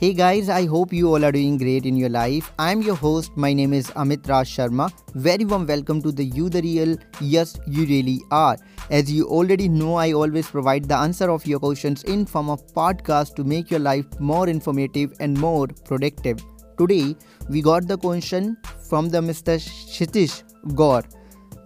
Hey guys, I hope you all are doing great in your life. I'm your host. My name is Amit Raj Sharma. Very warm welcome to the You the Real. Yes, you really are. As you already know, I always provide the answer of your questions in form of podcast to make your life more informative and more productive. Today, we got the question from the Mr. Shitish Gore.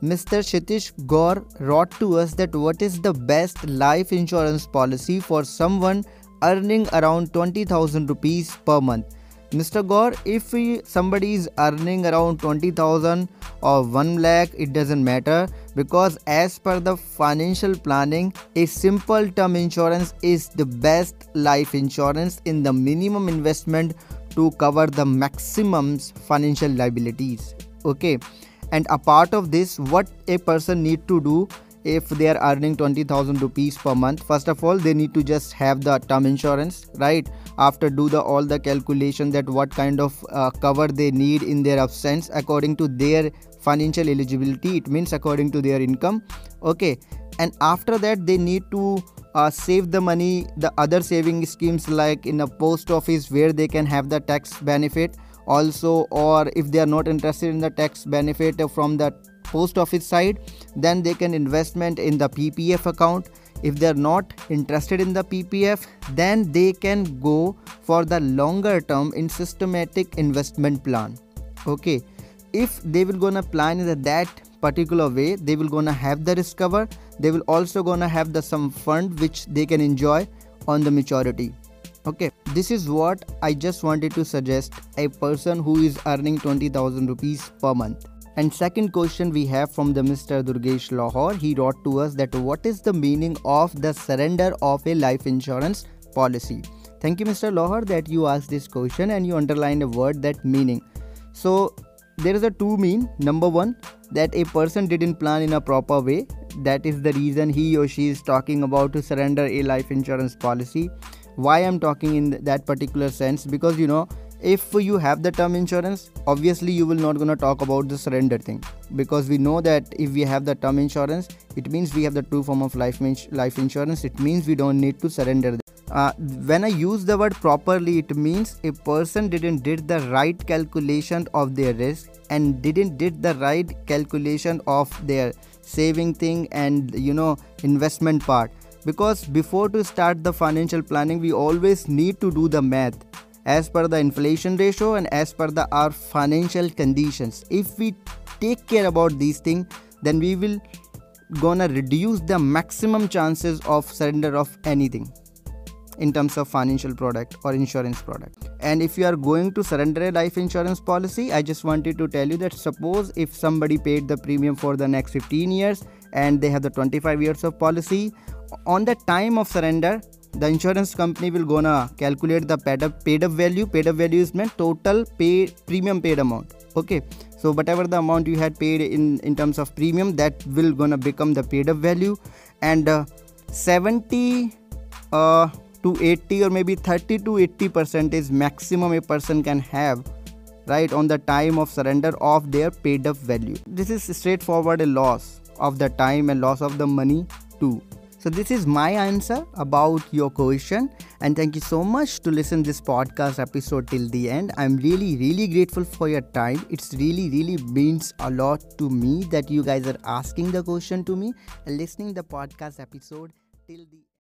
Mr. Shitish Gore wrote to us that what is the best life insurance policy for someone earning around 20000 rupees per month. Mr Gore, if somebody is earning around 20000 or 1 lakh it doesn't matter because as per the financial planning a simple term insurance is the best life insurance in the minimum investment to cover the maximum financial liabilities. Okay. And a part of this what a person need to do if they are earning 20000 rupees per month first of all they need to just have the term insurance right? After do the all the calculation that what kind of uh, cover they need in their absence according to their financial eligibility it means according to their income okay? And after that they need to uh, save the money the other saving schemes like in a post office where they can have the tax benefit also or if they are not interested in the tax benefit from the post office side then they can investment in the ppf account. If they are not interested in the ppf then they can go for the longer term in systematic investment plan. Okay. If they will gonna plan in that particular way they will gonna have the risk cover. They will also gonna have the some fund which they can enjoy on the maturity. Okay. This is what i just wanted to suggest a person who is earning 20000 rupees per month and second question we have from the Mr. Durgesh Lahore. He wrote to us that what is the meaning of the surrender of a life insurance policy? Thank you, Mr. Lahore, that you asked this question and you underlined a word that meaning. So there is a two mean. Number one, that a person didn't plan in a proper way. That is the reason he or she is talking about to surrender a life insurance policy. Why I'm talking in that particular sense? Because you know if you have the term insurance obviously you will not gonna talk about the surrender thing. Because we know that if we have the term insurance it means we have the two form of life life insurance. It means we don't need to surrender uh, when i use the word properly it means a person didn't did the right calculation of their risk and didn't did the right calculation of their saving thing and you know investment part. Because before to start the financial planning we always need to do the math as per the inflation ratio and as per the our financial conditions. If we take care about these things then we will gonna reduce the maximum chances of surrender of anything in terms of financial product or insurance product. And if you are going to surrender a life insurance policy i just wanted to tell you that suppose if somebody paid the premium for the next 15 years and they have the 25 years of policy on the time of surrender the insurance company will gonna calculate the paid up paid up value. Paid up value is meant total pay premium paid amount. Okay. So whatever the amount you had paid in in terms of premium that will gonna become the paid up value. And uh, 70 uh, to 80 or maybe 30 to 80 percent is maximum a person can have right on the time of surrender of their paid up value. This is straightforward a loss of the time and loss of the money too so this is my answer about your question and thank you so much to listen this podcast episode till the end. I'm really really grateful for your time. It's really really means a lot to me that you guys are asking the question to me and listening the podcast episode till the